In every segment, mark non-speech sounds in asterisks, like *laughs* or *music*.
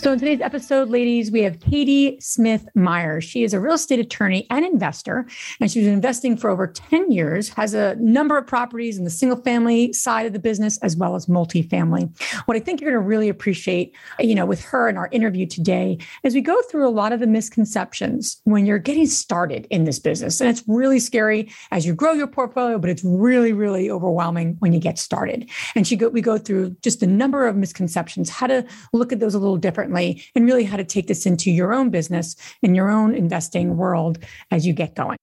So, in today's episode, ladies, we have Kaydee Smith Myers. She is a real estate attorney and investor, and she's been investing for over 10 years, has a number of properties in the single family side of the business as well as multifamily. What I think you're going to really appreciate, you know, with her in our interview today is we go through a lot of the misconceptions when you're getting started in this business. And it's really scary as you grow your portfolio, but it's really, really overwhelming when you get started. And she go, we go through just a number of misconceptions, how to look at those a little differently differently and really how to take this into your own business in your own investing world as you get going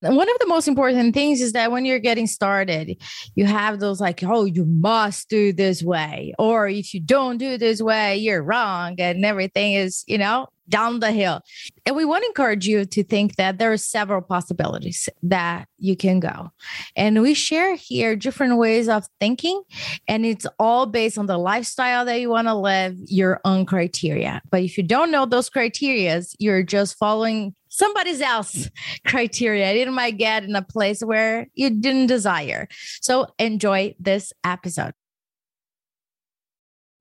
one of the most important things is that when you're getting started, you have those like, oh, you must do this way. Or if you don't do this way, you're wrong. And everything is, you know, down the hill. And we want to encourage you to think that there are several possibilities that you can go. And we share here different ways of thinking, and it's all based on the lifestyle that you want to live, your own criteria. But if you don't know those criterias, you're just following somebody else *laughs* criteria it might get in a place where you didn't desire so enjoy this episode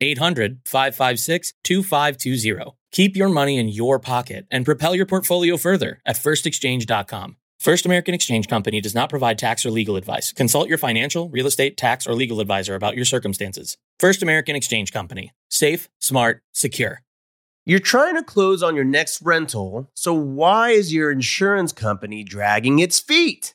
800 556 2520. Keep your money in your pocket and propel your portfolio further at firstexchange.com. First American Exchange Company does not provide tax or legal advice. Consult your financial, real estate, tax, or legal advisor about your circumstances. First American Exchange Company. Safe, smart, secure. You're trying to close on your next rental, so why is your insurance company dragging its feet?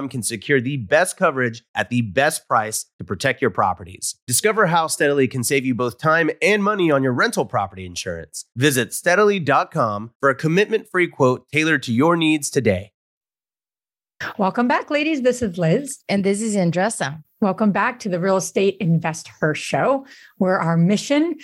can secure the best coverage at the best price to protect your properties. Discover how Steadily can save you both time and money on your rental property insurance. Visit steadily.com for a commitment free quote tailored to your needs today. Welcome back, ladies. This is Liz. And this is Andressa. Welcome back to the Real Estate Invest Her Show, where our mission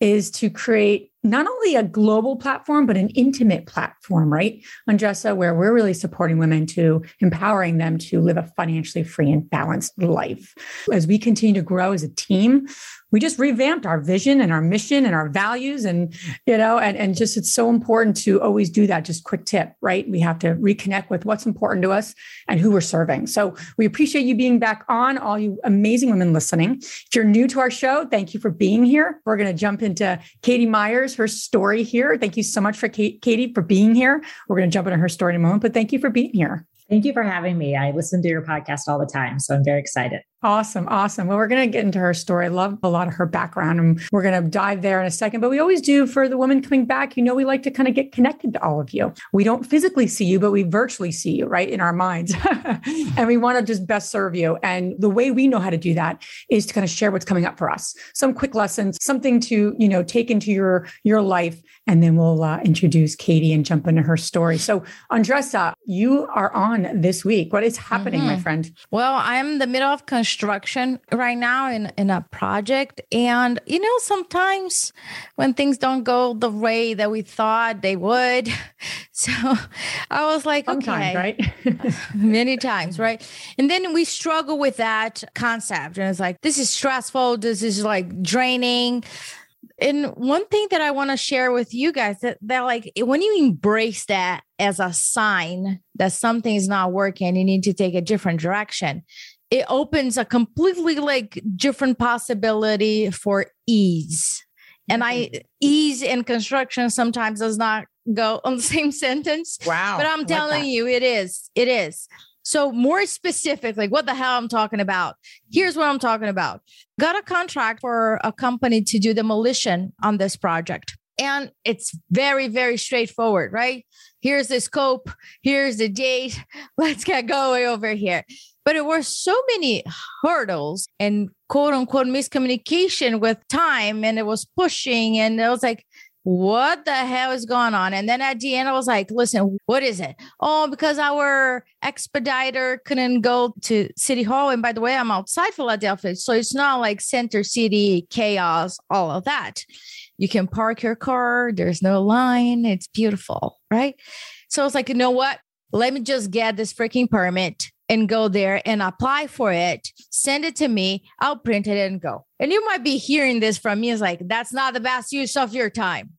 is to create not only a global platform, but an intimate platform, right? Andressa, where we're really supporting women to empowering them to live a financially free and balanced life. As we continue to grow as a team, we just revamped our vision and our mission and our values and you know and, and just it's so important to always do that. Just quick tip right? We have to reconnect with what's important to us and who we're serving. So we appreciate you being back on all you amazing women listening. If you're new to our show thank you for being here. We're going to jump into Kaydee myers her story here thank you so much for Kaydee for being here we're going to jump into her story in a moment but thank you for being here Thank you for having me. I listen to your podcast all the time, so I'm very excited. Awesome. Awesome. Well, we're going to get into her story. I love a lot of her background and we're going to dive there in a second. But we always do for the woman coming back. You know, we like to kind of get connected to all of you. We don't physically see you, but we virtually see you, right, in our minds. *laughs* and we want to just best serve you. And the way we know how to do that is to kind of share what's coming up for us. Some quick lessons, something to, you know, take into your your life. And then we'll uh, introduce Kaydee and jump into her story. So, Andressa, you are on this week. What is happening, mm-hmm. my friend? Well, I'm the middle of construction construction right now in, in a project. And, you know, sometimes when things don't go the way that we thought they would. *laughs* So I was like, Sometimes, okay. right? *laughs* Many times, right? And then we struggle with that concept. And it's like, this is stressful. This is like draining. And one thing that I want to share with you guys that, that like when you embrace that as a sign that something is not working, you need to take a different direction. It opens a completely like different possibility for ease. And I mm-hmm. ease in construction sometimes does not go *laughs* on the same sentence. wow. But I'm like telling that. you, it is. It is. So more specific, like what the hell I'm talking about. Here's what I'm talking about. Got a contract for a company to do demolition on this project. And it's very, very straightforward, right? Here's the scope. Here's the date. *laughs* Let's get going over here. But it were so many hurdles and quote unquote miscommunication with time. And it was pushing. And it was like, what the hell is going on? And then at the end, I was like, listen, what is it? Oh, because our expediter couldn't go to City Hall. And by the way, I'm outside Philadelphia. So it's not like center city chaos, all of that. You can park your car, there's no line. It's beautiful, right? So I was like, you know what? Let me just get this freaking permit and go there and apply for it, send it to me, I'll print it and go. And you might be hearing this from me. It's like, that's not the best use of your time.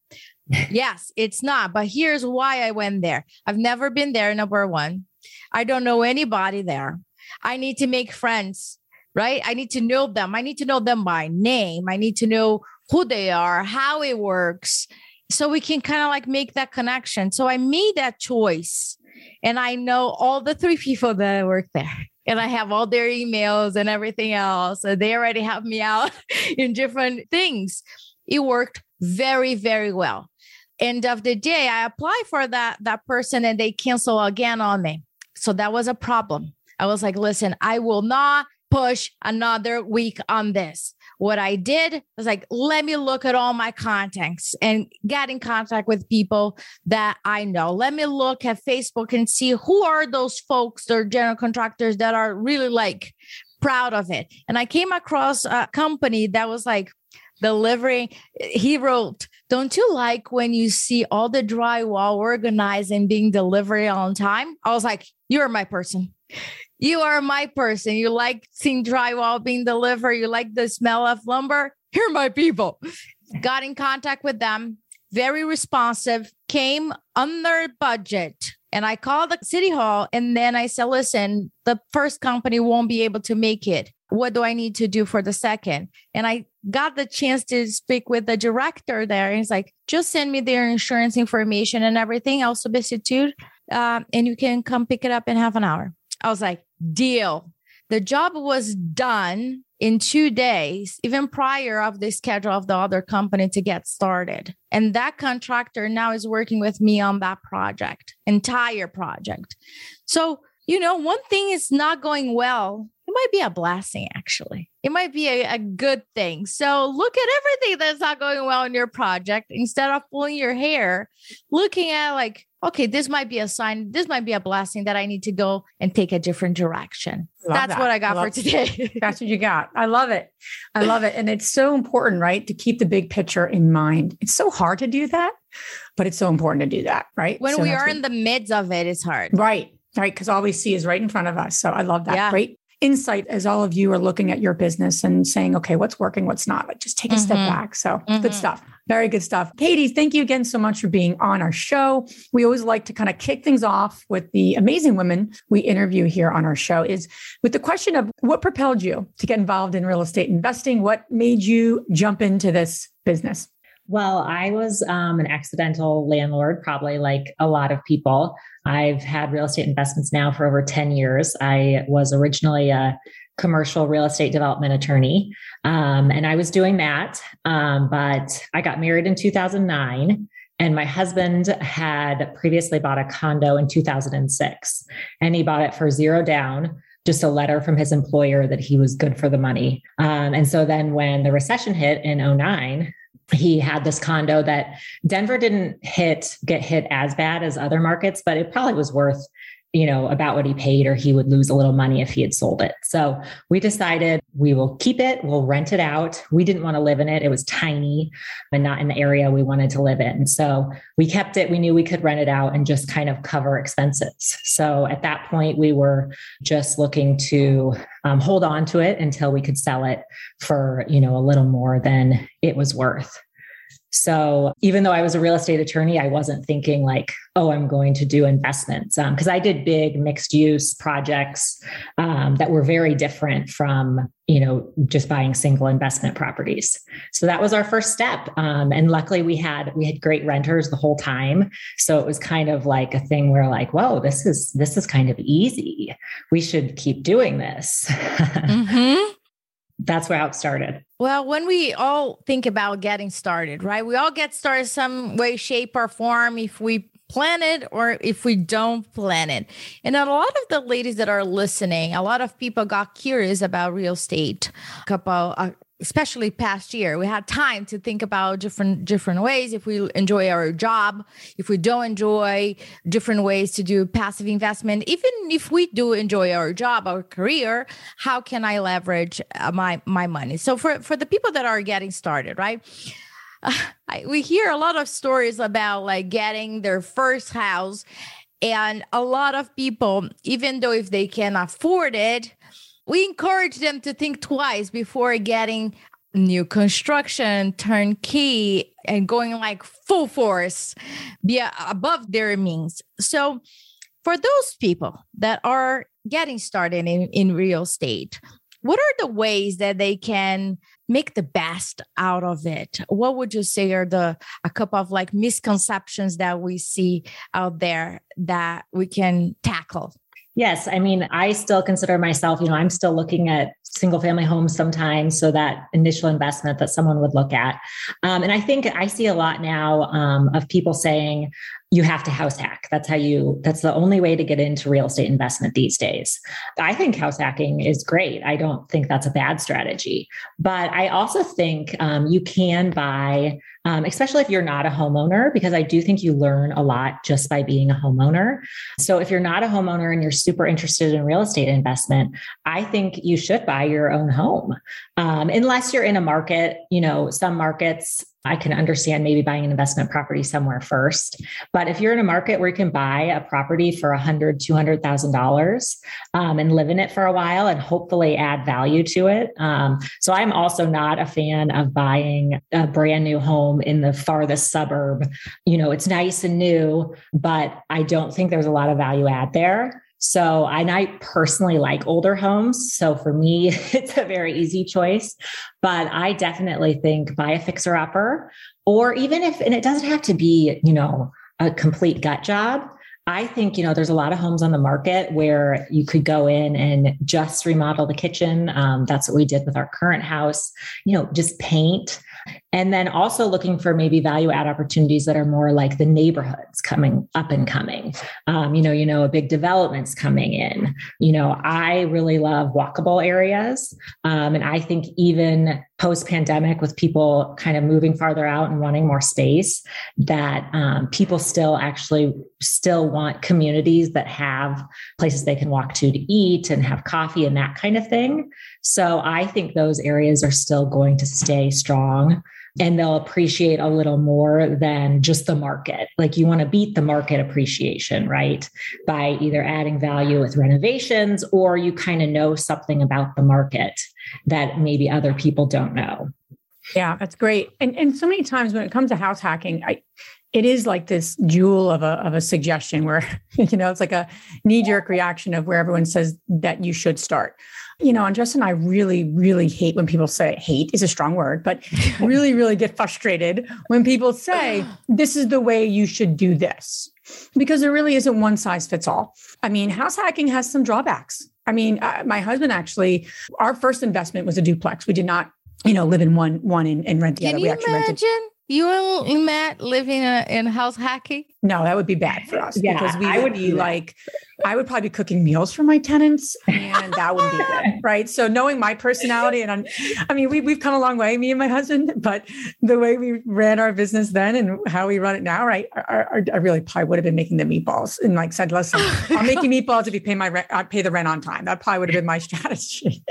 *laughs* yes, it's not. But here's why I went there. I've never been there, number one. I don't know anybody there. I need to make friends, right? I need to know them. I need to know them by name. I need to know who they are, how it works. So we can kind of like make that connection. So I made that choice. And I know all the three people that work there. And I have all their emails and everything else. So they already have me out *laughs* in different things. It worked very, very well. End of the day, I apply for that that person and they cancel again on me. So that was a problem. I was like, listen, I will not push another week on this. What I did was like, let me look at all my contacts and get in contact with people that I know. Let me look at Facebook and see who are those folks, they're general contractors that are really like proud of it. And I came across a company that was like delivering. He wrote, Don't you like when you see all the drywall organized and being delivered on time? I was like, You're my person. You are my person. You like seeing drywall being delivered. You like the smell of lumber. Here my people. Got in contact with them, very responsive, came under budget. And I called the city hall and then I said, listen, the first company won't be able to make it. What do I need to do for the second? And I got the chance to speak with the director there. And he's like, just send me their insurance information and everything. I'll substitute uh, and you can come pick it up in half an hour. I was like, deal. The job was done in two days, even prior of the schedule of the other company to get started. And that contractor now is working with me on that project, entire project. So, you know, one thing is not going well. It might be a blessing, actually. It might be a, a good thing. So look at everything that's not going well in your project instead of pulling your hair, looking at like, okay, this might be a sign, this might be a blessing that I need to go and take a different direction. Love That's that. what I got Love- for today. That's what you got. I love it. I love it. And it's so important, right? To keep the big picture in mind. It's so hard to do that, but it's so important to do that, right? when So we are what- in the midst of it, it's hard. Right, right. Because all we see is right in front of us. So I love that. Yeah. Great insight as all of you are looking at your business and saying, okay, what's working, what's not. Like just take a step Mhm. back. So Mhm. good stuff. Very good stuff. Kaydee, thank you again so much for being on our show. We always like to kind of kick things off with the amazing women we interview here on our show is with the question of what propelled you to get involved in real estate investing? What made you jump into this business? Well, I was um, an accidental landlord, probably like a lot of people. I've had real estate investments now for over 10 years. I was originally a commercial real estate development attorney, um, and I was doing that. Um, but I got married in 2009. And my husband had previously bought a condo in 2006, and he bought it for zero down just a letter from his employer that he was good for the money. Um, and so then when the recession hit in 09, he had this condo that Denver didn't hit get hit as bad as other markets, but it probably was worth you know, about what he paid or he would lose a little money if he had sold it. So we decided we will keep it, we'll rent it out. We didn't want to live in it. It was tiny and not in the area we wanted to live in. So we kept it. We knew we could rent it out and just kind of cover expenses. So at that point, we were just looking to um, hold on to it until we could sell it for, you know, a little more than it was worth. So even though I was a real estate attorney, I wasn't thinking like, oh, I'm going to do investments because um, I did big mixed use projects um, that were very different from you know just buying single investment properties. So that was our first step, um, and luckily we had we had great renters the whole time. So it was kind of like a thing where like, whoa, this is this is kind of easy. We should keep doing this. *laughs* mm-hmm that's how it started. Well, when we all think about getting started, right? We all get started some way, shape, or form if we plan it or if we don't plan it. And a lot of the ladies that are listening, a lot of people got curious about real estate a couple uh, especially past year we had time to think about different different ways. If we enjoy our job if we don't enjoy different ways to do passive investment even if we do enjoy our job our career how can i leverage uh, my my money? So for for the people that are getting started right? *sighs* I, we hear a lot of stories about like getting their first house and a lot of people even though if they can afford it we encourage them to think twice before getting new construction, turnkey, and going like full force be above their means. So, for those people that are getting started in, in real estate, what are the ways that they can make the best out of it? What would you say are the a couple of like misconceptions that we see out there that we can tackle? Yes. I mean, I still consider myself, you know, I'm still looking at single family homes sometimes. So that initial investment that someone would look at. Um, and I think I see a lot now um, of people saying, you have to house hack. That's how you, that's the only way to get into real estate investment these days. I think house hacking is great. I don't think that's a bad strategy. But I also think um, you can buy um, especially if you're not a homeowner, because I do think you learn a lot just by being a homeowner. So if you're not a homeowner and you're super interested in real estate investment, I think you should buy your own home. Um, unless you're in a market, you know, some markets I can understand maybe buying an investment property somewhere first. But if you're in a market where you can buy a property for a hundred, two hundred thousand dollars um, and live in it for a while and hopefully add value to it. Um, so I'm also not a fan of buying a brand new home in the farthest suburb. You know, it's nice and new, but I don't think there's a lot of value add there. So, and I personally like older homes. So for me, *laughs* it's a very easy choice. But I definitely think buy a fixer upper, or even if, and it doesn't have to be, you know, a complete gut job. I think, you know, there's a lot of homes on the market where you could go in and just remodel the kitchen. Um, that's what we did with our current house, you know, just paint and then also looking for maybe value add opportunities that are more like the neighborhoods coming up and coming. Um, you know, you know, a big developments coming in. You know, I really love walkable areas. Um, and I think even post pandemic with people kind of moving farther out and wanting more space that um, people still actually still want communities that have places they can walk to to eat and have coffee and that kind of thing. So I think those areas are still going to stay strong and they'll appreciate a little more than just the market. Like you want to beat the market appreciation, right? By either adding value with renovations or you kind of know something about the market that maybe other people don't know. Yeah, that's great. And and so many times when it comes to house hacking, I it is like this jewel of a of a suggestion where *laughs* you know it's like a knee jerk reaction of where everyone says that you should start. You know, and Justin and I really, really hate when people say hate is a strong word, but *laughs* really, really get frustrated when people say this is the way you should do this because there really isn't one size fits all. I mean, house hacking has some drawbacks. I mean, uh, my husband actually, our first investment was a duplex. We did not, you know, live in one one and, and rent the Can other. You we actually imagine? rented You and Matt living in, in house hacking? No, that would be bad for us Yeah, because we I would would be like, I would probably be cooking meals for my tenants, and that would be good, *laughs* right? So knowing my personality, and I'm, I mean, we we've come a long way, me and my husband, but the way we ran our business then and how we run it now, right? I, I, I really probably would have been making the meatballs and like said, listen, I'll make you *laughs* meatballs if you pay my rent, I pay the rent on time. That probably would have been my *laughs* strategy.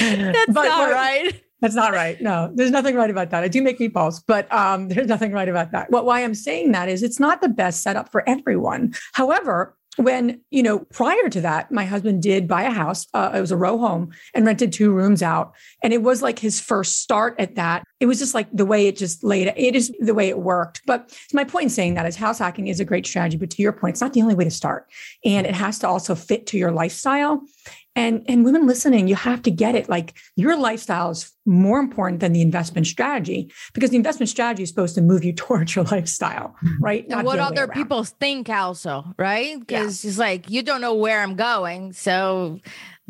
That's But not what- right. That's not right. No, there's nothing right about that. I do make meatballs, but um, there's nothing right about that. What why I'm saying that is it's not the best setup for everyone. However, when you know prior to that, my husband did buy a house. Uh, it was a row home and rented two rooms out, and it was like his first start at that. It was just like the way it just laid. It is the way it worked. But my point in saying that is house hacking is a great strategy. But to your point, it's not the only way to start, and it has to also fit to your lifestyle. And and women listening, you have to get it. Like your lifestyle is more important than the investment strategy because the investment strategy is supposed to move you *laughs* towards your lifestyle, mm-hmm. right? And Not what other around. people think also, right? Because it's like you don't know where I'm going. So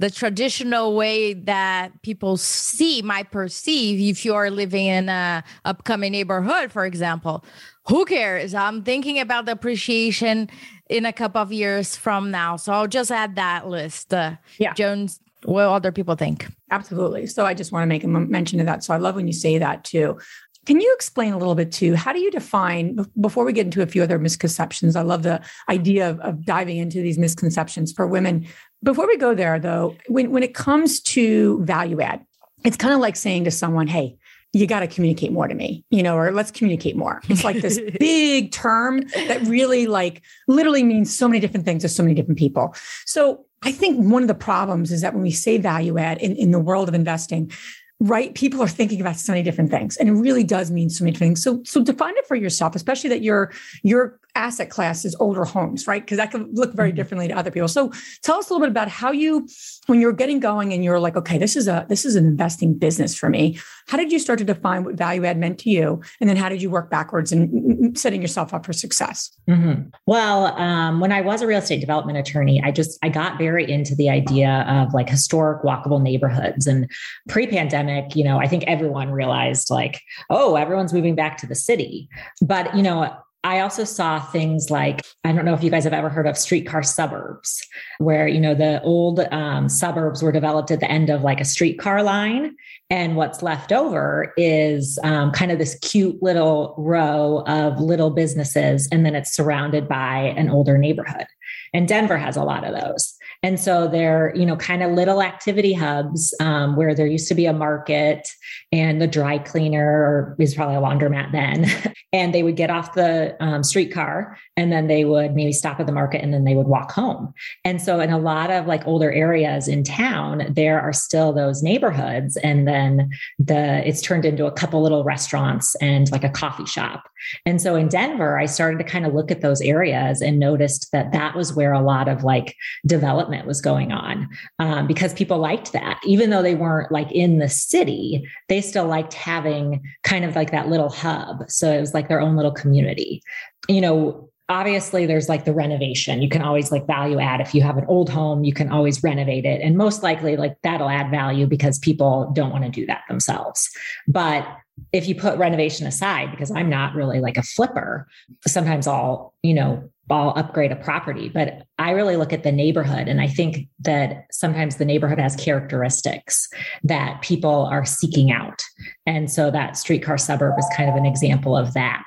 the traditional way that people see might perceive if you are living in a upcoming neighborhood, for example. Who cares? I'm thinking about the appreciation in a couple of years from now. So I'll just add that list. Uh, Yeah. Jones, what other people think? Absolutely. So I just want to make a mention of that. So I love when you say that too. Can you explain a little bit too? How do you define, before we get into a few other misconceptions? I love the idea of, of diving into these misconceptions for women. Before we go there, though, when, when it comes to value add, it's kind of like saying to someone, hey, you got to communicate more to me, you know, or let's communicate more. It's like this *laughs* big term that really, like, literally means so many different things to so many different people. So I think one of the problems is that when we say value add in, in the world of investing, right, people are thinking about so many different things, and it really does mean so many different things. So, so define it for yourself, especially that your your asset class is older homes, right? Because that can look very mm-hmm. differently to other people. So, tell us a little bit about how you, when you're getting going, and you're like, okay, this is a this is an investing business for me. How did you start to define what value add meant to you, and then how did you work backwards and setting yourself up for success? Mhm. Well, um, when I was a real estate development attorney, I just I got very into the idea of like historic walkable neighborhoods. And pre-pandemic, you know, I think everyone realized like, oh, everyone's moving back to the city. But you know, I also saw things like I don't know if you guys have ever heard of streetcar suburbs, where you know the old um, suburbs were developed at the end of like a streetcar line, and what's left over is um, kind of this cute little row of little businesses, and then it's surrounded by an older neighborhood. And Denver has a lot of those. And so they're, you know, kind of little activity hubs um, where there used to be a market and the dry cleaner, is probably a laundromat then. *laughs* and they would get off the um, streetcar and then they would maybe stop at the market and then they would walk home. And so in a lot of like older areas in town, there are still those neighborhoods. And then the it's turned into a couple little restaurants and like a coffee shop. And so in Denver, I started to kind of look at those areas and noticed that that was where a lot of like development was going on um, because people liked that. Even though they weren't like in the city, they still liked having kind of like that little hub. So it was like their own little community. You know, obviously there's like the renovation you can always like value add if you have an old home you can always renovate it and most likely like that'll add value because people don't want to do that themselves but if you put renovation aside because i'm not really like a flipper sometimes i'll you know I'll upgrade a property, but I really look at the neighborhood. And I think that sometimes the neighborhood has characteristics that people are seeking out. And so that streetcar suburb is kind of an example of that.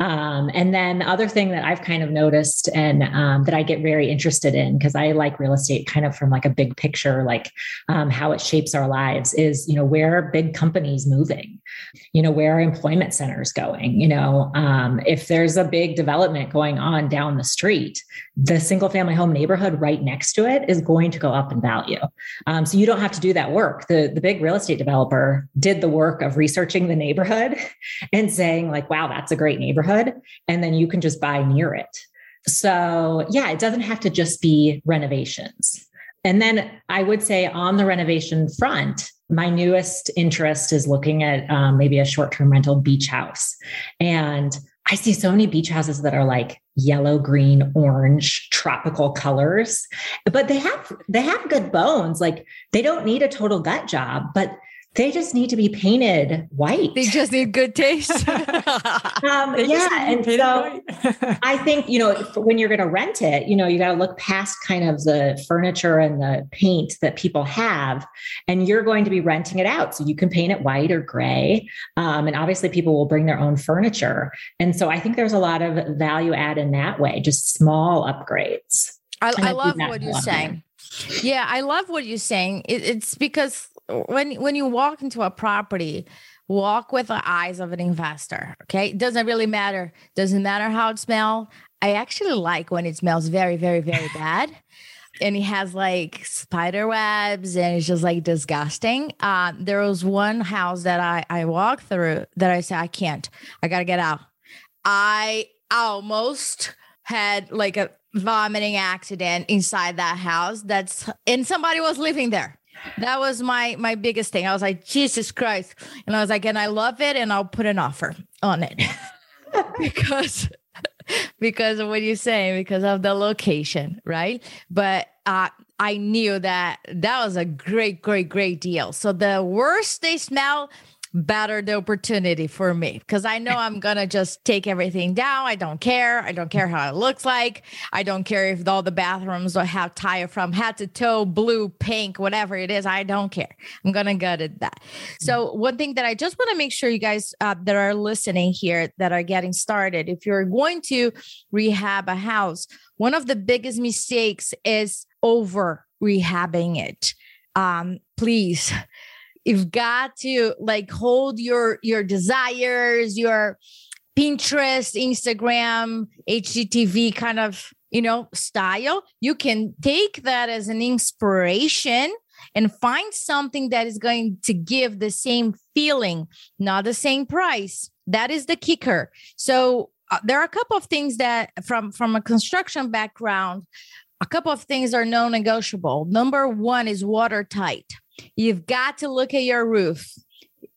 Um, and then the other thing that I've kind of noticed and um, that I get very interested in because I like real estate kind of from like a big picture, like um, how it shapes our lives is, you know, where are big companies moving? You know, where are employment centers going? You know, um, if there's a big development going on down the street, the single family home neighborhood right next to it is going to go up in value. Um, so you don't have to do that work. The, the big real estate developer did the work of researching the neighborhood *laughs* and saying like, wow, that's a great neighborhood. And then you can just buy near it. So yeah, it doesn't have to just be renovations. And then I would say on the renovation front, my newest interest is looking at um, maybe a short term rental beach house. And I see so many beach houses that are like yellow, green, orange, tropical colors, but they have they have good bones. Like they don't need a total gut job, but they just need to be painted white. They just need good taste. *laughs* *laughs* um, yeah. And so *laughs* I think, you know, when you're going to rent it, you know, you got to look past kind of the furniture and the paint that people have, and you're going to be renting it out. So you can paint it white or gray. Um, and obviously, people will bring their own furniture. And so I think there's a lot of value add in that way, just small upgrades. I, I love what you're saying. Yeah, I love what you're saying. It, it's because when when you walk into a property, walk with the eyes of an investor. Okay, it doesn't really matter. Doesn't matter how it smells. I actually like when it smells very, very, very *laughs* bad. and it has like spider webs and it's just like disgusting. Uh, there was one house that I, I walked through that I said, I can't, I gotta get out. I almost had like a vomiting accident inside that house that's and somebody was living there. That was my my biggest thing. I was like jesus christ. And i was like and i love it and i'll put an offer on it. *laughs* Because *laughs* because of what you're saying because of the location right? But uh I knew that that was a great, great, great deal. So the worst they smell, better the opportunity for me because I know I'm gonna just take everything down. I don't care. I don't care how it looks like. I don't care if all the bathrooms have tile from head to toe, blue, pink, whatever it is. I don't care. I'm gonna gut it that. So one thing that I just want to make sure you guys uh, that are listening here that are getting started, if you're going to rehab a house, one of the biggest mistakes is over rehabbing it. Um, please you've got to like hold your your desires your pinterest instagram hgtv kind of you know style. You can take that as an inspiration and find something that is going to give the same feeling not the same price. That is the kicker. So uh, there are a couple of things that from from a construction background a couple of things are non-negotiable. Number one is watertight You've got to look at your roof,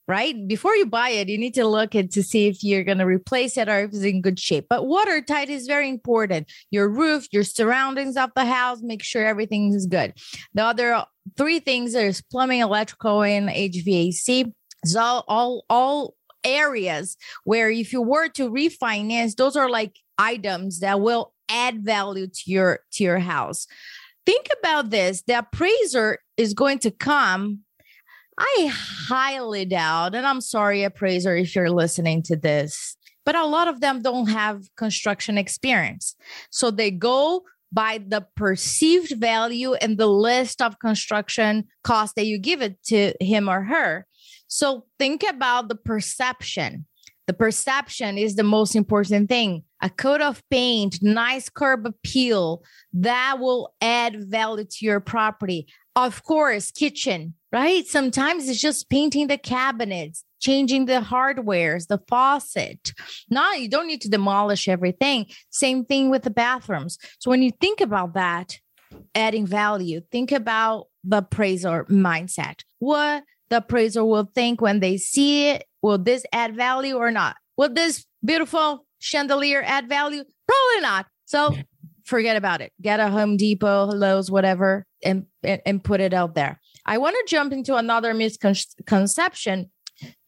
right? Before you buy it, you need to look at to see if you're going to replace it or if it's in good shape. But watertight is very important. Your roof, your surroundings of the house, make sure everything is good. The other three things there's plumbing, electrical, and HVAC. So all, all, all areas where if you were to refinance, those are like items that will add value to your to your house. Think about this the appraiser is going to come. I highly doubt, and I'm sorry, appraiser, if you're listening to this, but a lot of them don't have construction experience. So they go by the perceived value and the list of construction costs that you give it to him or her. So think about the perception. The perception is the most important thing. A coat of paint, nice curb appeal, that will add value to your property. Of course, kitchen, right? Sometimes it's just painting the cabinets, changing the hardwares, the faucet. No, you don't need to demolish everything. Same thing with the bathrooms. So when you think about that, adding value, think about the appraiser mindset. What the appraiser will think when they see it Will this add value or not? Will this beautiful chandelier add value? Probably not. So forget about it. Get a Home Depot, Lowe's, whatever, and, and, and put it out there. I want to jump into another misconception,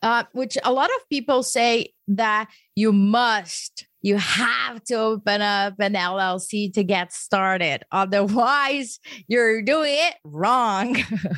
uh, which a lot of people say that you must, you have to open up an LLC to get started. Otherwise, you're doing it wrong.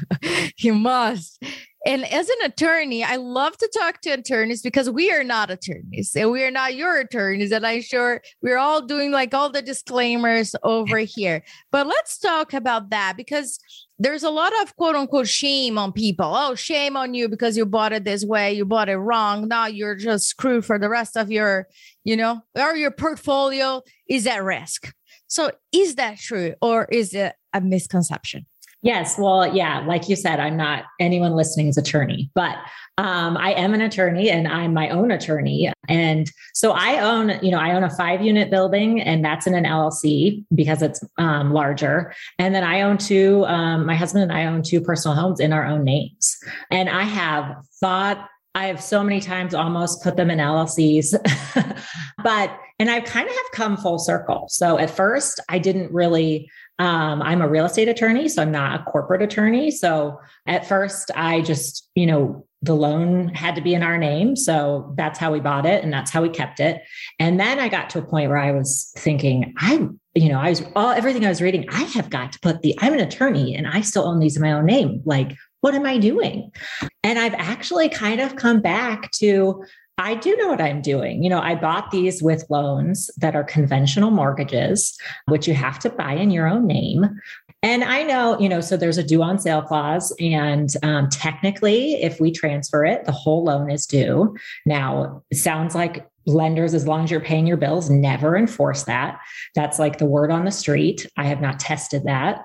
*laughs* you must. And as an attorney, I love to talk to attorneys because we are not attorneys and we are not your attorneys. And I'm sure we're all doing like all the disclaimers over *laughs* here. But let's talk about that because there's a lot of quote unquote shame on people. Oh, shame on you because you bought it this way, you bought it wrong. Now you're just screwed for the rest of your, you know, or your portfolio is at risk. So is that true or is it a misconception? Yes. Well, yeah, like you said, I'm not anyone listening's attorney, but um, I am an attorney and I'm my own attorney. And so I own, you know, I own a five unit building and that's in an LLC because it's um, larger. And then I own two, um, my husband and I own two personal homes in our own names. And I have thought I have so many times almost put them in LLCs, *laughs* but, and I've kind of have come full circle. So at first, I didn't really, um, I'm a real estate attorney, so I'm not a corporate attorney. So at first, I just, you know, the loan had to be in our name. So that's how we bought it and that's how we kept it. And then I got to a point where I was thinking, I, you know, I was all everything I was reading, I have got to put the, I'm an attorney and I still own these in my own name. Like, what am I doing? And I've actually kind of come back to, I do know what I'm doing. You know, I bought these with loans that are conventional mortgages, which you have to buy in your own name. And I know, you know, so there's a due on sale clause. And um, technically, if we transfer it, the whole loan is due. Now, sounds like lenders, as long as you're paying your bills, never enforce that. That's like the word on the street. I have not tested that.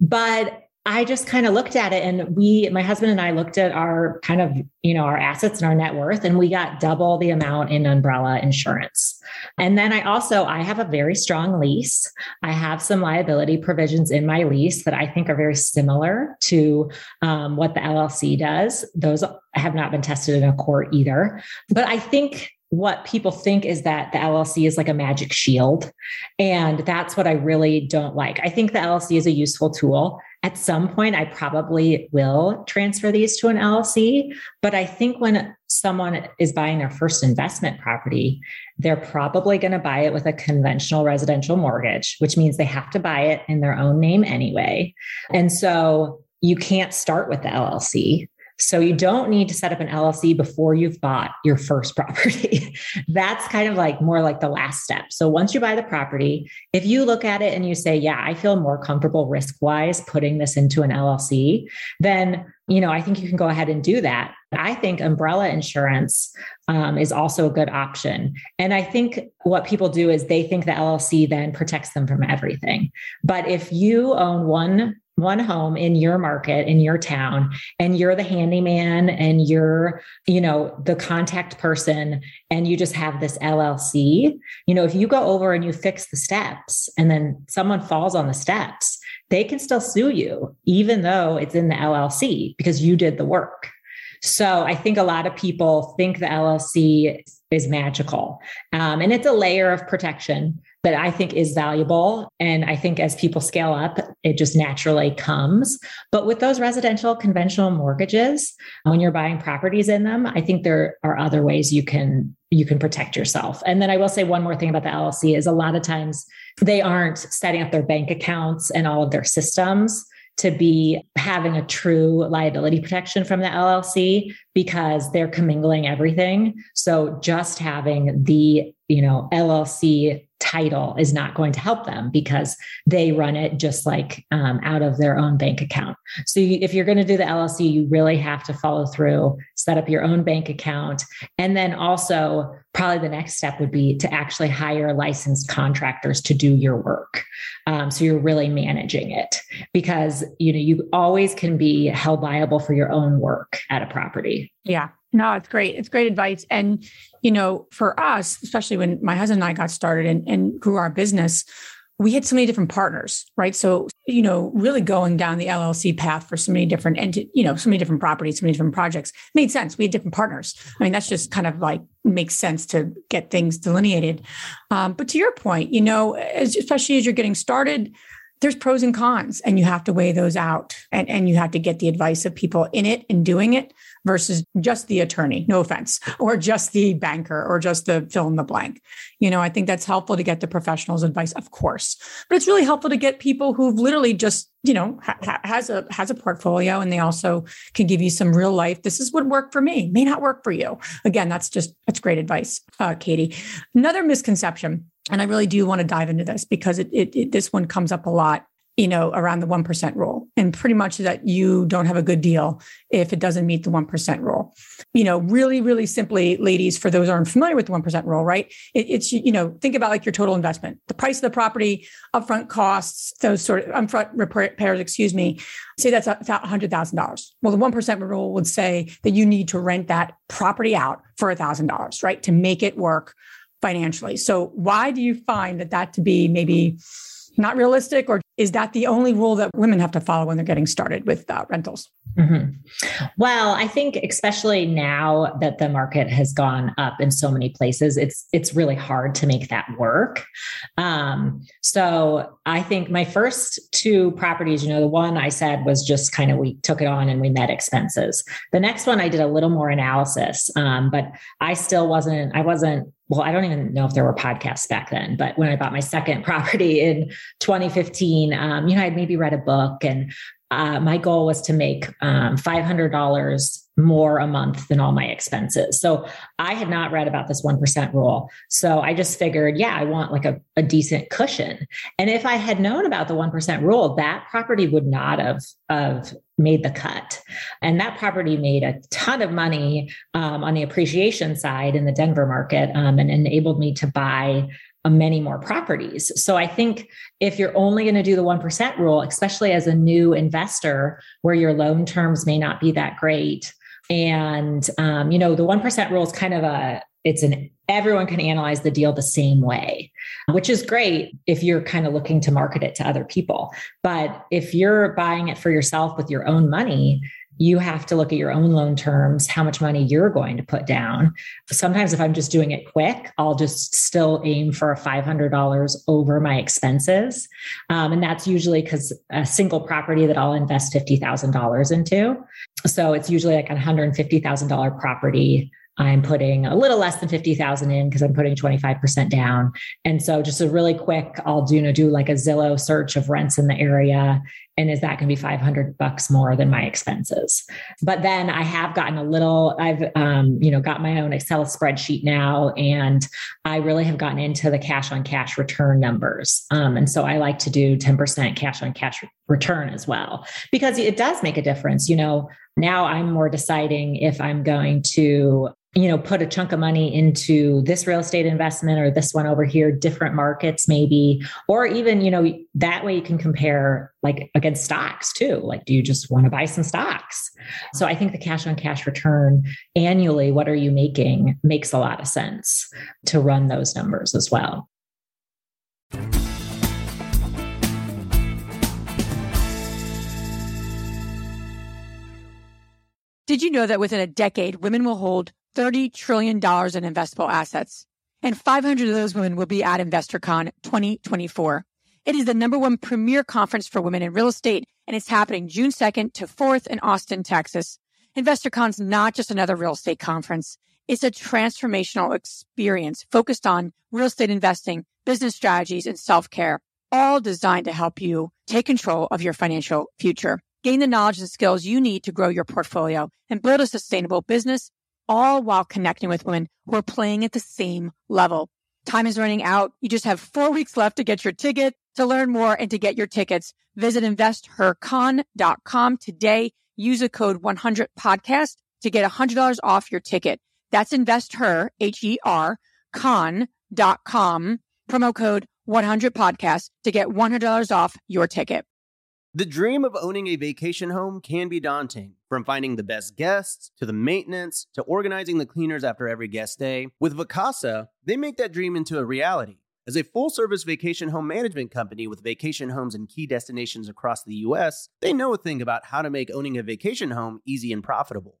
But I just kind of looked at it and we, my husband and I looked at our kind of, you know, our assets and our net worth, and we got double the amount in umbrella insurance. And then I also, I have a very strong lease. I have some liability provisions in my lease that I think are very similar to um, what the LLC does. Those have not been tested in a court either. But I think what people think is that the LLC is like a magic shield. And that's what I really don't like. I think the LLC is a useful tool. At some point, I probably will transfer these to an LLC. But I think when someone is buying their first investment property, they're probably going to buy it with a conventional residential mortgage, which means they have to buy it in their own name anyway. And so you can't start with the LLC. So you don't need to set up an LLC before you've bought your first *laughs* property. That's kind of like more like the last step. So once you buy the property, if you look at it and you say, yeah, I feel more comfortable risk wise putting this into an LLC, then, you know, I think you can go ahead and do that. I think umbrella insurance um, is also a good option. And I think what people do is they think the LLC then protects them from everything. But if you own one one home in your market in your town and you're the handyman and you're you know the contact person and you just have this llc you know if you go over and you fix the steps and then someone falls on the steps they can still sue you even though it's in the llc because you did the work. So i think a lot of people think the llc is magical. Um, and it's a layer of protection that I think is valuable. And I think as people scale up, it just naturally comes. But with those residential conventional mortgages, when you're buying properties in them, I think there are other ways you can you can protect yourself. And then I will say one more thing about the LLC is a lot of times they aren't setting up their bank accounts and all of their systems to be having a true liability protection from the LLC because they're commingling everything. So just having the, you know, LLC title is not going to help them because they run it just like um, out of their own bank account. So you, if you're going to do the LLC, you really have to follow through, set up your own bank account, and then also probably the next step would be to actually hire licensed contractors to do your work. Um, so you're really managing it because you know you always can be held liable for your own work at a property. Yeah. No, it's great. It's great advice. And, you know, for us, especially when my husband and I got started and, and grew our business, we had so many different partners, right? So, you know, really going down the LLC path for so many different, and you know, so many different properties, so many different projects made sense. We had different partners. I mean, that's just kind of like makes sense to get things delineated. Um, but to your point, you know, as, especially as you're getting started, there's pros and cons, and you have to weigh those out, and and you have to get the advice of people in it and doing it versus just the attorney, no offense, or just the banker or just the fill in the blank. You know, I think that's helpful to get the professionals' advice, of course, but it's really helpful to get people who've literally just, you know, ha- has a has a portfolio and they also can give you some real life. This is what worked for me, may not work for you. Again, that's just that's great advice, uh, Kaydee. Another misconception and I really do want to dive into this because it, it, it, this one comes up a lot you know, around the 1% rule and pretty much that you don't have a good deal if it doesn't meet the 1% rule. You know, really, really simply, ladies, for those aren't familiar with the 1% rule, right? It, it's, you know, think about like your total investment, the price of the property, upfront costs, those sort of upfront repairs, excuse me, say that's $100,000. Well, the 1% rule would say that you need to rent that property out for $1,000, right? To make it work financially. So why do you find that that to be maybe not realistic or is that the only rule that women have to follow when they're getting started with uh, rentals? Mm-hmm. Well, I think especially now that the market has gone up in so many places, it's it's really hard to make that work. Um, so I think my first two properties, you know, the one I said was just kind of we took it on and we met expenses. The next one I did a little more analysis, um, but I still wasn't. I wasn't well, I don't even know if there were podcasts back then, but when I bought my second *laughs* property in 2015, um, you know, I'd maybe read a book and uh, my goal was to make um, $500 more a month than all my expenses. So I had not read about this 1% rule. So I just figured, yeah, I want like a, a decent cushion. And if I had known about the 1% rule, that property would not have, have made the cut. And that property made a ton of money um, on the appreciation side in the Denver market um, and enabled me to buy many more properties. So I think if you're only going to do the 1% rule, especially as a new investor where your loan terms may not be that great, and um, you know the 1% rule is kind of a it's an everyone can analyze the deal the same way which is great if you're kind of looking to market it to other people. But if you're buying it for yourself with your own money you have to look at your own loan terms, how much money you're going to put down. Sometimes, if I'm just doing it quick, I'll just still aim for a $500 over my expenses. Um, and that's usually because a single property that I'll invest $50,000 into. So it's usually like a $150,000 property I'm putting a little less than 50,000 in because I'm putting 25% down. And so just a really quick, I'll do, you know, do like a Zillow search of rents in the area. And is that going to be 500 bucks more than my expenses? But then I have gotten a little, I've, um, you know, got my own Excel spreadsheet now, and I really have gotten into the cash on cash return numbers. Um, and so I like to do 10% cash on cash return as well, because it does make a difference. You know, now I'm more deciding if I'm going to you know put a chunk of money into this real estate investment or this one over here different markets maybe or even you know that way you can compare like against stocks too. Like do you just want to buy some stocks? So i think the cash on cash return annually what are you making makes a lot of sense to run those numbers as well. Did you know that within a decade, women will hold $30 trillion in investable assets. And 500 of those women will be at InvestHERCon 2024. It is the number one premier conference for women in real estate, and it's happening June 2nd to 4th in Austin, Texas. InvestHERCon's not just another real estate conference. It's a transformational experience focused on real estate investing, business strategies, and self-care, all designed to help you take control of your financial future. Gain the knowledge and skills you need to grow your portfolio and build a sustainable business all while connecting with women who are playing at the same level. Time is running out. You just have four weeks left to get your ticket. To learn more and to get your tickets, visit investhercon.com today. Use a code 100 podcast to get $100 off your ticket. That's investher, H-E-R, con.com, promo code 100 podcast to get $100 off your ticket. The dream of owning a vacation home can be daunting. From finding the best guests, to the maintenance, to organizing the cleaners after every guest day, with Vacasa, they make that dream into a reality. As a full service vacation home management company with vacation homes in key destinations across the US, they know a thing about how to make owning a vacation home easy and profitable.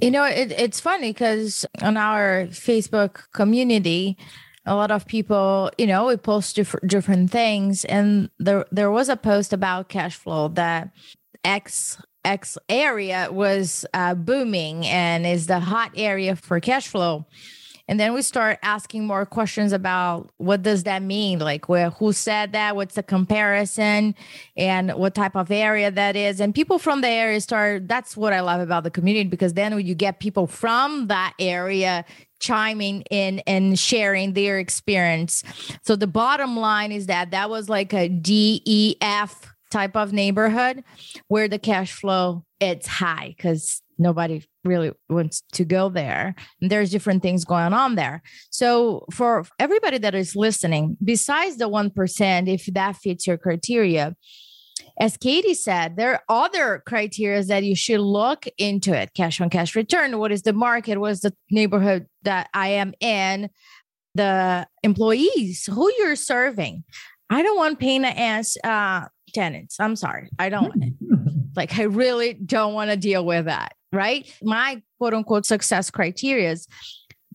You know, it, it's funny because on our Facebook community, a lot of people, you know, we post diff- different things, and there there was a post about cash flow that X X area was uh, booming and is the hot area for cash flow. And then we start asking more questions about what does that mean? Like where who said that? What's the comparison? And what type of area that is? And people from the area start that's what i love about the community because then you get people from that area chiming in and sharing their experience. So the bottom line is that that was like a def type of neighborhood where the cash flow it's high because nobody really wants to go there. And there's different things going on there. So for everybody that is listening besides the 1% if that fits your criteria as Kaydee said there are other criteria that you should look into it. Cash on cash return what is the market what is the neighborhood that i am in the employees who you're serving. I don't want pain as uh, tenants. I'm sorry. I don't want it *laughs* like i really don't want to deal with that right? My quote unquote success criteria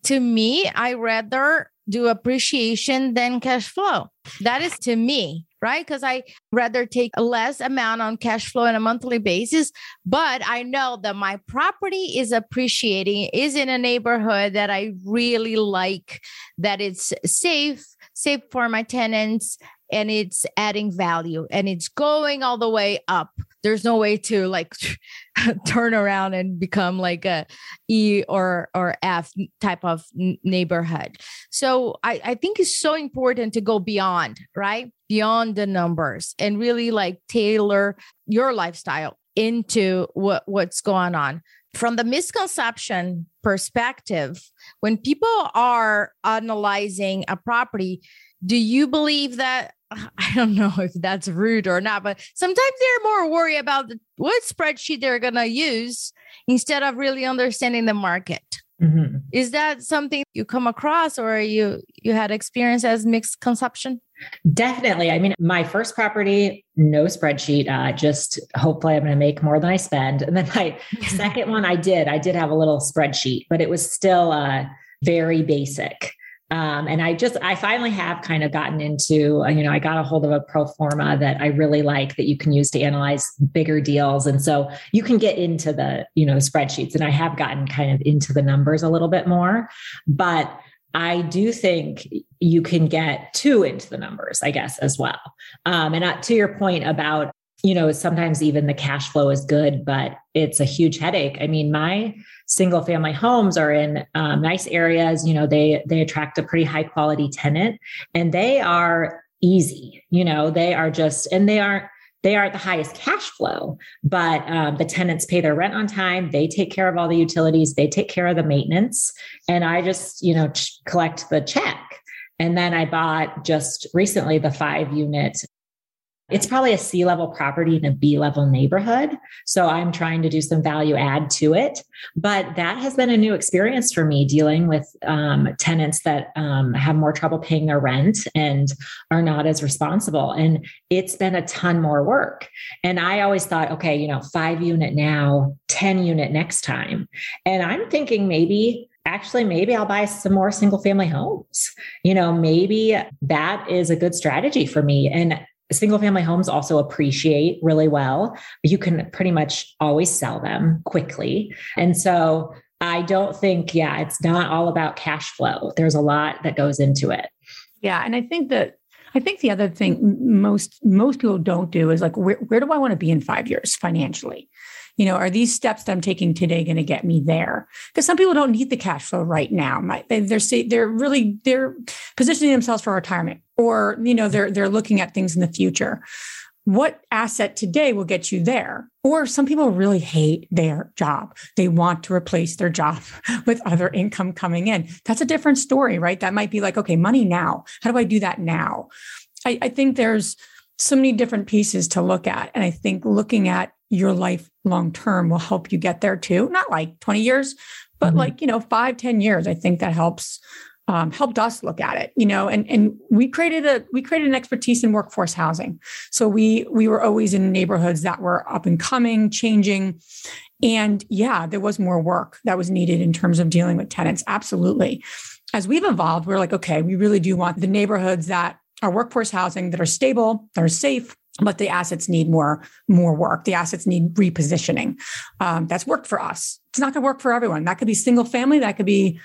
to me, I rather do appreciation than cash flow. That is to me, right? Because I rather take a less amount on cash flow on a monthly basis, but I know that my property is appreciating, is in a neighborhood that I really like, that it's safe, safe for my tenants, and it's adding value and it's going all the way up there's no way to like *laughs* turn around and become like a E or or F type of neighborhood. So I, I think it's so important to go beyond, right? Beyond the numbers and really like tailor your lifestyle into what what's going on. From the misconception perspective, when people are analyzing a property, do you believe that *sighs* I don't know if that's rude or not, but sometimes they're more worried about the, what spreadsheet they're going to use instead of really understanding the market. Mm-hmm. Is that something you come across or you you had experience as mixed consumption? Definitely. I mean, my first property, no spreadsheet. Uh, just hopefully I'm going to make more than I spend. And then my *laughs* second one, I did. I did have a little spreadsheet, but it was still uh, very basic. Um, and I just, I finally have kind of gotten into, uh, you know, I got a hold of a pro forma that I really like that you can use to analyze bigger deals. And so you can get into the, you know, the spreadsheets. And I have gotten kind of into the numbers a little bit more. But I do think you can get too into the numbers, I guess, as well. Um, and to your point about you know, sometimes even the cash flow is good, but it's a huge headache. I mean, my single family homes are in um, nice areas. You know, they they attract a pretty high quality tenant, and they are easy. You know, they are just and they aren't they aren't the highest cash flow, but um, the tenants pay their rent on time. They take care of all the utilities. They take care of the maintenance, and I just you know ch- collect the check. And then I bought just recently the five unit it's probably a C level property in a B level neighborhood. So I'm trying to do some value add to it. But that has been a new experience for me dealing with um, tenants that um, have more trouble paying their rent and are not as responsible. And it's been a ton more work. And I always thought, okay, you know, five unit now, 10 unit next time. And I'm thinking maybe actually maybe I'll buy some more single family homes. You know, maybe that is a good strategy for me. And single family homes also appreciate really well. You can pretty much always sell them quickly. And so I don't think, yeah, it's not all about cash flow. There's a lot that goes into it. Yeah. And I think that I think the other thing most most people don't do is like where, where do I want to be in five years financially? you know, are these steps that I'm taking today going to get me there? Because some people don't need the cash flow right now. They're they're really they're positioning themselves for retirement, or you know, they're they're looking at things in the future. What asset today will get you there? Or some people really hate their job. They want to replace their job *laughs* with other income coming in. That's a different story, right? That might be like, okay, money now. How do I do that now? I, I think there's so many different pieces to look at. And I think looking at your life long term will help you get there too. Not like 20 years, but mm-hmm. like, you know, five, 10 years. I think that helps um, helped us look at it, you know, and and we created a we created an expertise in workforce housing. So we we were always in neighborhoods that were up and coming, changing, and yeah, there was more work that was needed in terms of dealing with tenants. Absolutely. As we've evolved, we're like, okay, we really do want the neighborhoods that are workforce housing that are stable, that are safe, but the assets need more more work the assets need repositioning um, that's worked for us it's not going to work for everyone. That could be single family, that could be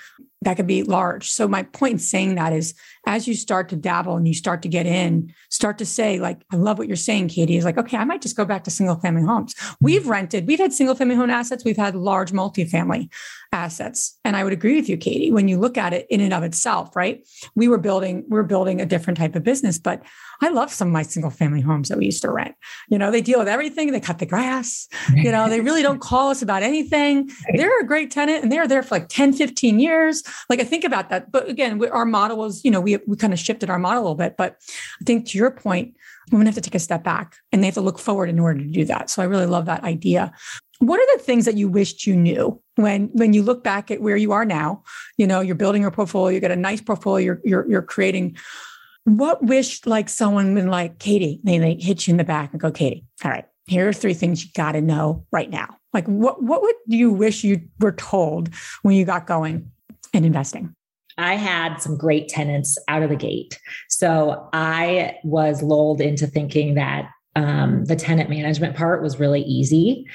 that could be large. So my point in saying that is as you start to dabble and you start to get in, start to say, like, I love what you're saying, Kaydee, is like, okay, I might just go back to single family homes. We've rented, we've had single family home assets, we've had large multifamily assets. And I would agree with you, Kaydee, when you look at it in and of itself, right? We were building, we're building a different type of business, but I love some of my single family homes that we used to rent. You know, they deal with everything. They cut the grass. You know, they really don't call us about anything. They're a great tenant and they're there for like 10, 15 years. Like I think about that. But again, we, our model was, you know, we, we kind of shifted our model a little bit. But I think to your point, women have to take a step back and they have to look forward in order to do that. So I really love that idea. What are the things that you wished you knew when when you look back at where you are now? You know, you're building your portfolio, you got a nice portfolio, you're you're, you're creating what wish like someone been like Kaydee, they, they hit you in the back and go, Kaydee, all right, here are three things you got to know right now. Like what what would you wish you were told when you got going in investing? I had some great tenants out of the gate. So I was lulled into thinking that um, the tenant management part was really easy.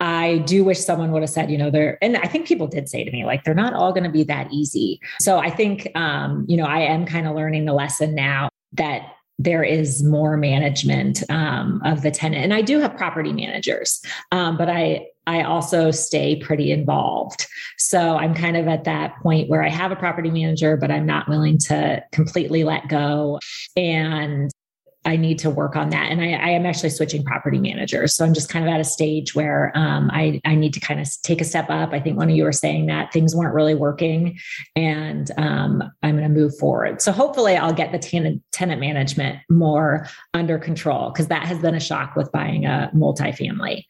I do wish someone would have said, you know, they're, and I think people did say to me, like, they're not all going to be that easy. So I think, um, you know, I am kind of learning the lesson now that there is more management um, of the tenant. And i do have property managers um, but i i also stay pretty involved. So i'm kind of at that point where i have a property manager but i'm not willing to completely let go. And I need to work on that. And I, I, am actually switching property managers. So I'm just kind of at a stage where um, I, I need to kind of take a step up. I think one of you were saying that things weren't really working and um, I'm going to move forward. So hopefully I'll get the tenant, tenant management more under control because that has been a shock with buying a multifamily.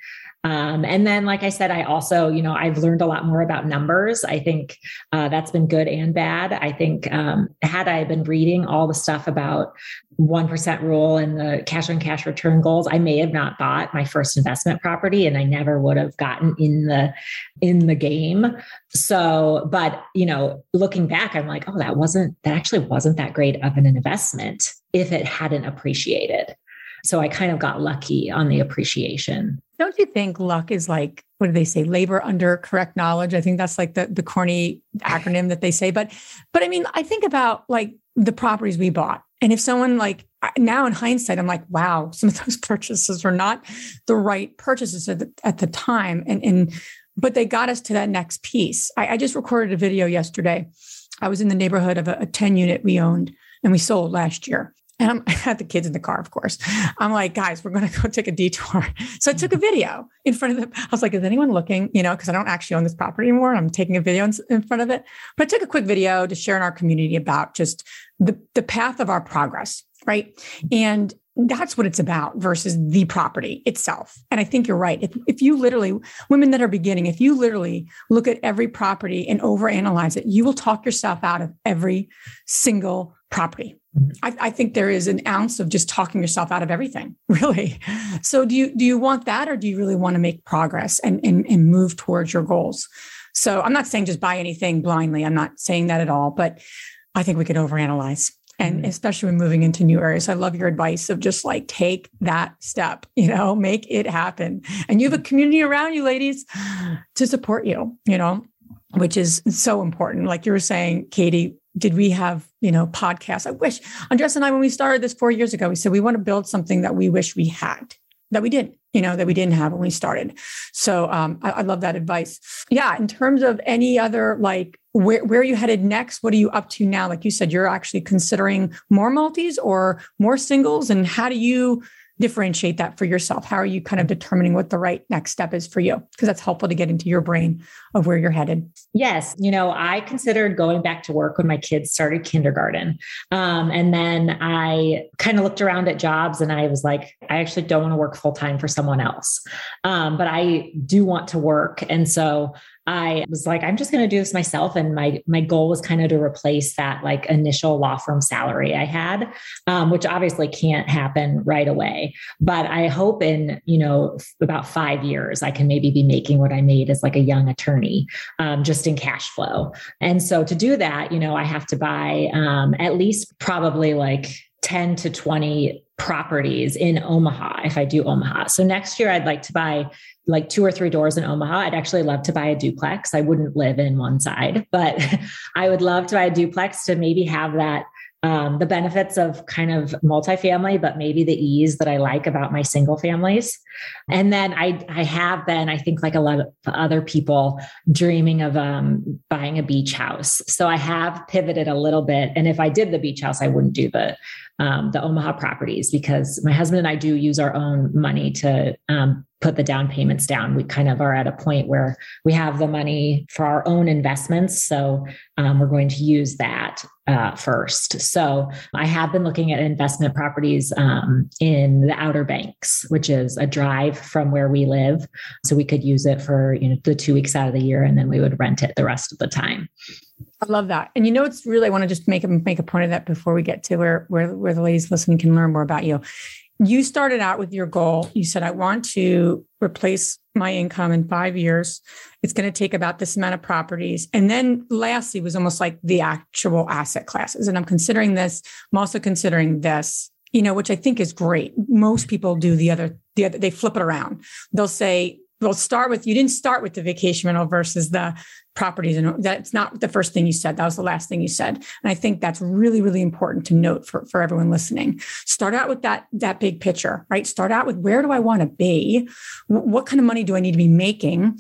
Um, and then, like I said, I also, you know, I've learned a lot more about numbers. I think uh, that's been good and bad. I think um, had I been reading all the stuff about 1% rule and the cash on cash return goals, I may have not bought my first investment property and I never would have gotten in the in the game. So, but you know, looking back, I'm like, oh, that wasn't that actually wasn't that great of an investment if it hadn't appreciated. So I kind of got lucky on the appreciation. Don't you think luck is like what do they say? Labor under correct knowledge. I think that's like the the corny acronym that they say. But but I mean, I think about like the properties we bought. And if someone like now in hindsight, I'm like, wow, *laughs* some of those purchases were not the right purchases at the, at the time. And and but they got us to that next piece. I, I just recorded a video yesterday. I was in the neighborhood of a, a 10 unit we owned and we sold last year. And I'm, *laughs* I had the kids in the car, of course. I'm like, guys, we're going to go take a detour. *laughs* So I took a video in front of the, I was like, is anyone looking? You know, because I don't actually own this property anymore. I'm taking a video in, in, front of it. But I took a quick video to share in our community about just the, the path of our progress, right? And that's what it's about versus the property itself. And I think you're right. If, if you literally, women that are beginning, if you literally look at every property and overanalyze it, you will talk yourself out of every single property. I, I, think there is an ounce of just talking yourself out of everything, *laughs* really. So do you do you want that or do you really want to make progress and, and, and move towards your goals? So I'm not saying just buy anything blindly. I'm not saying that at all, but I think we could overanalyze. And mm-hmm. especially when moving into new areas, I love your advice of just like take that step, you know, *laughs* make it happen. And you have a community around you, ladies, to support you, you know, which is so important. Like you were saying, Kaydee, did we have you know podcasts? I wish Andresa and i when we started this four years ago we said we want to build something that we wish we had that we didn't, you know that we didn't have when we started. So um, I, I, love that advice. Yeah in terms of any other like where, where are you headed next? What are you up to now? Like you said you're actually considering more multis or more singles and how do you differentiate that for yourself? How are you kind of determining what the right next step is for you? Because that's helpful to get into your brain of where you're headed. Yes. You know, I considered going back to work when my kids started kindergarten. Um, and then I kind of looked around at jobs and I was like, I actually don't want to work full time for someone else. Um, but I do want to work. And so I was like, I'm just going to do this myself. And my my goal was kind of to replace that like initial law firm salary I had, um, which obviously can't happen right away. But I hope in you know about five years I can maybe be making what I made as like a young attorney, um, just in cash flow. And so to do that, you know, I have to buy um, at least probably like 10 to 20 properties in Omaha if I do Omaha. So next year, I'd like to buy like two or three doors in Omaha. I'd actually love to buy a duplex. I wouldn't live in one side, but *laughs* I would love to buy a duplex to maybe have that um, the benefits of kind of multifamily, but maybe the ease that I like about my single families. And then I, I have been, I think, like a lot of other people, dreaming of um, buying a beach house. So I have pivoted a little bit. And if I did the beach house, I wouldn't do the um, the Omaha properties because my husband and I do use our own money to um, put the down payments down. We kind of are at a point where we have the money for our own investments. So um, we're going to use that uh, first. So I have been looking at investment properties um, in the Outer Banks, which is a drive from where we live. So we could use it for you know the two weeks out of the year, and then we would rent it the rest of the time. I love that. And you know, it's really, I want to just make a, make a point of that before we get to where, where, where the ladies listening can learn more about you. You started out with your goal. You said, I want to replace my income in five years. It's going to take about this amount of properties. And then lastly was almost like the actual asset classes. And I'm considering this. I'm also considering this, you know, which I think is great. Most people do the other, the other, they flip it around. They'll say, we'll start with you didn't start with the vacation rental versus the properties and that's not the first thing you said. That was the last thing you said. And i think that's really really important to note for, for everyone listening. Start out with that that big picture right? Start out with where do i want to be? What kind of money do i need to be making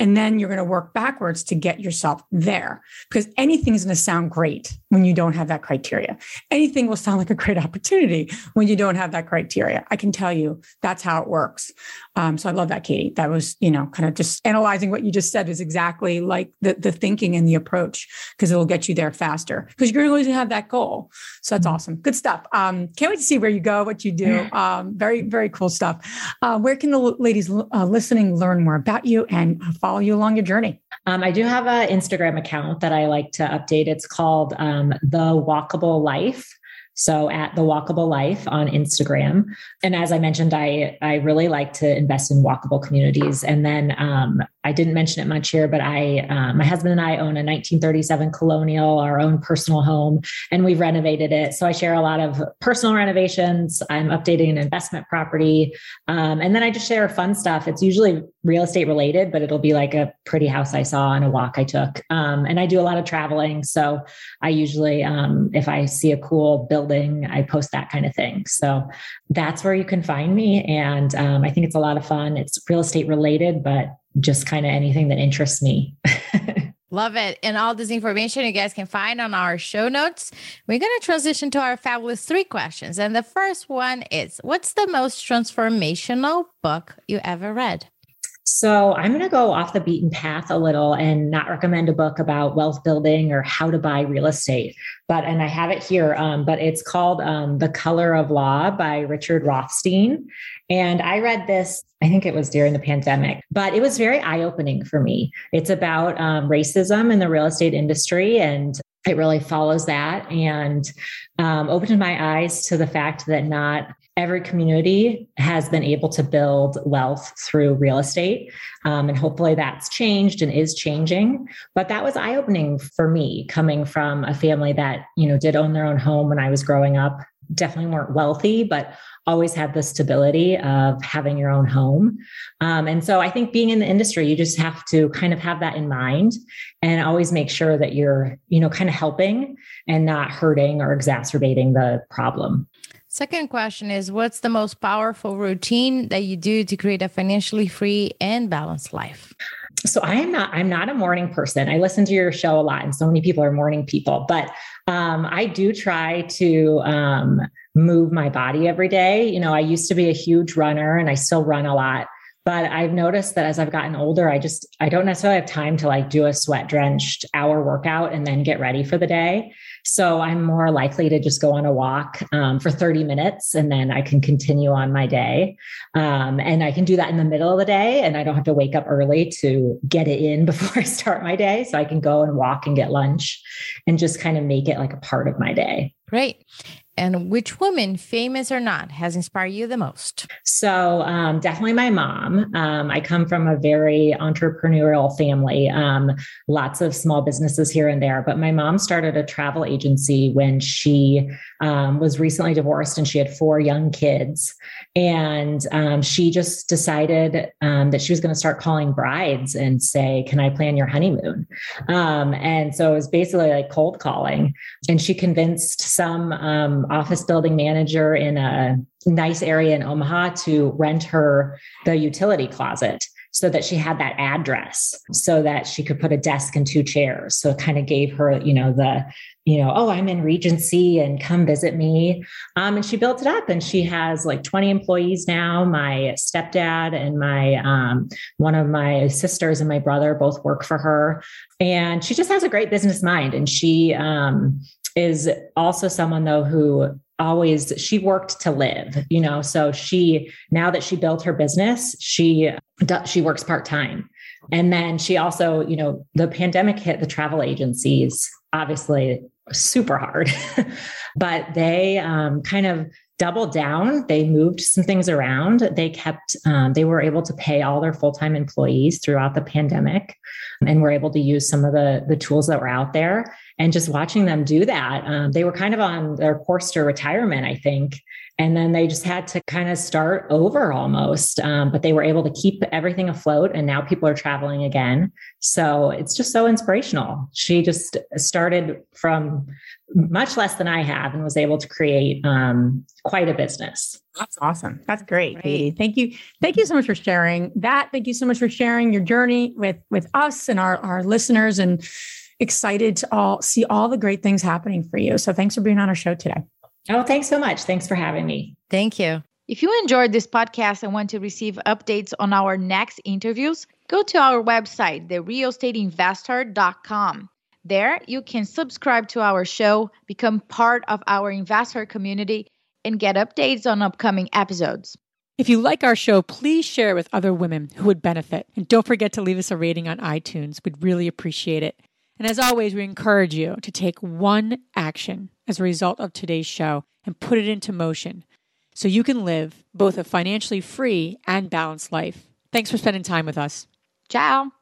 and then you're going to work backwards to get yourself there because anything is going to sound great when you don't have that criteria. Anything will sound like a great opportunity when you don't have that criteria. I can tell you that's how it works. Um, so I love that, Kaydee. That was, you know, kind of just analyzing what you just said is exactly like the, the thinking and the approach because it'll get you there faster because you're going to have that goal. So that's mm-hmm. awesome. Good stuff. Um, can't wait to see where you go, what you do. Um, very, very cool stuff. Uh, where can the ladies uh, listening learn more about you and follow follow you along your journey? Um, I do have an Instagram account that I like to update. It's called um, The Walkable Life. So at the Walkable Life on Instagram. And as I mentioned, I I really like to invest in walkable communities. And then um, I didn't mention it much here, but I uh, my husband and I own a 1937 colonial, our own personal home, and we've renovated it. So I share a lot of personal renovations. I'm updating an investment property, um, and then I just share fun stuff. It's usually real estate related, but it'll be like a pretty house I saw and a walk I took. Um, and I do a lot of traveling, so I usually, um, if I see a cool building. I post that kind of thing. So that's where you can find me. And um, I think it's a lot of fun. It's real estate related, but just kind of anything that interests me. *laughs* Love it. And all this information you guys can find on our show notes. We're going to transition to our fabulous three questions. And the first one is What's the most transformational book you ever read? So I'm going to go off the beaten path a little and not recommend a book about wealth building or how to buy real estate. But, and I have it here, um, but it's called um, The Color of Law by Richard Rothstein. And I read this, I think it was during the pandemic, but it was very eye opening for me. It's about um, racism in the real estate industry and it really follows that and um, opened my eyes to the fact that not every community has been able to build wealth through real estate. Um, and hopefully that's changed and is changing. But that was eye opening for me coming from a family that, you know, did own their own home when I was growing up. Definitely weren't wealthy, but always had the stability of having your own home. Um, and so I think being in the industry, you just have to kind of have that in mind and always make sure that you're, you know, kind of helping and not hurting or exacerbating the problem. Second question is What's the most powerful routine that you do to create a financially free and balanced life? So I am not I'm not a morning person. I listen to your show a lot and so many people are morning people, but um, I do try to um, move my body every day. You know, I used to be a huge runner and I still run a lot but i've noticed that as i've gotten older i just i don't necessarily have time to like do a sweat drenched hour workout and then get ready for the day so I'm more likely to just go on a walk um, for 30 minutes and then I can continue on my day. Um, and I can do that in the middle of the day and I don't have to wake up early to get it in *laughs* before I start my day. So I can go and walk and get lunch and just kind of make it like a part of my day. Great. And which woman, famous or not, has inspired you the most? So, um, definitely my mom. Um, I come from a very entrepreneurial family, um, lots of small businesses here and there. But my mom started a travel agency when she um, was recently divorced and she had four young kids. And um, she just decided um, that she was going to start calling brides and say, Can I plan your honeymoon? and so it was basically like cold calling. And she convinced some office building manager in a nice area in Omaha to rent her the utility closet so that she had that address so that she could put a desk and two chairs. So it kind of gave her, you know, the, you know, oh, I'm in Regency and come visit me. Um, and she built it up and she has like 20 employees now. My stepdad and my, um, one of my sisters and my brother both work for her. And she just has a great business mind. And she, um, is also someone though who always she worked to live you know so she now that she built her business she she works part-time and then she also you know the pandemic hit the travel agencies obviously super hard *laughs* but they um, kind of doubled down. They moved some things around. They kept um, they were able to pay all their full-time employees throughout the pandemic and were able to use some of the the tools that were out there. And just watching them do that um, they were kind of on their course to retirement i think and then they just had to kind of start over almost um, but they were able to keep everything afloat and now people are traveling again. So it's just so inspirational. She just started from much less than i have and was able to create um, quite a business. That's awesome. That's great, great. thank you. Thank you so much for sharing that. Thank you so much for sharing your journey with with us and our our listeners and excited to all see all the great things happening for you. So thanks for being on our show today. Oh, thanks so much. Thanks for having me. Thank you. If you enjoyed this podcast and want to receive updates on our next interviews, go to our website, therealestateinvesther.com. There, you can subscribe to our show, become part of our investor community, and get updates on upcoming episodes. If you like our show, please share it with other women who would benefit. And don't forget to leave us a rating on iTunes. We'd really appreciate it. And as always, we encourage you to take one action as a result of today's show and put it into motion so you can live both a financially free and balanced life. Thanks for spending time with us. Ciao.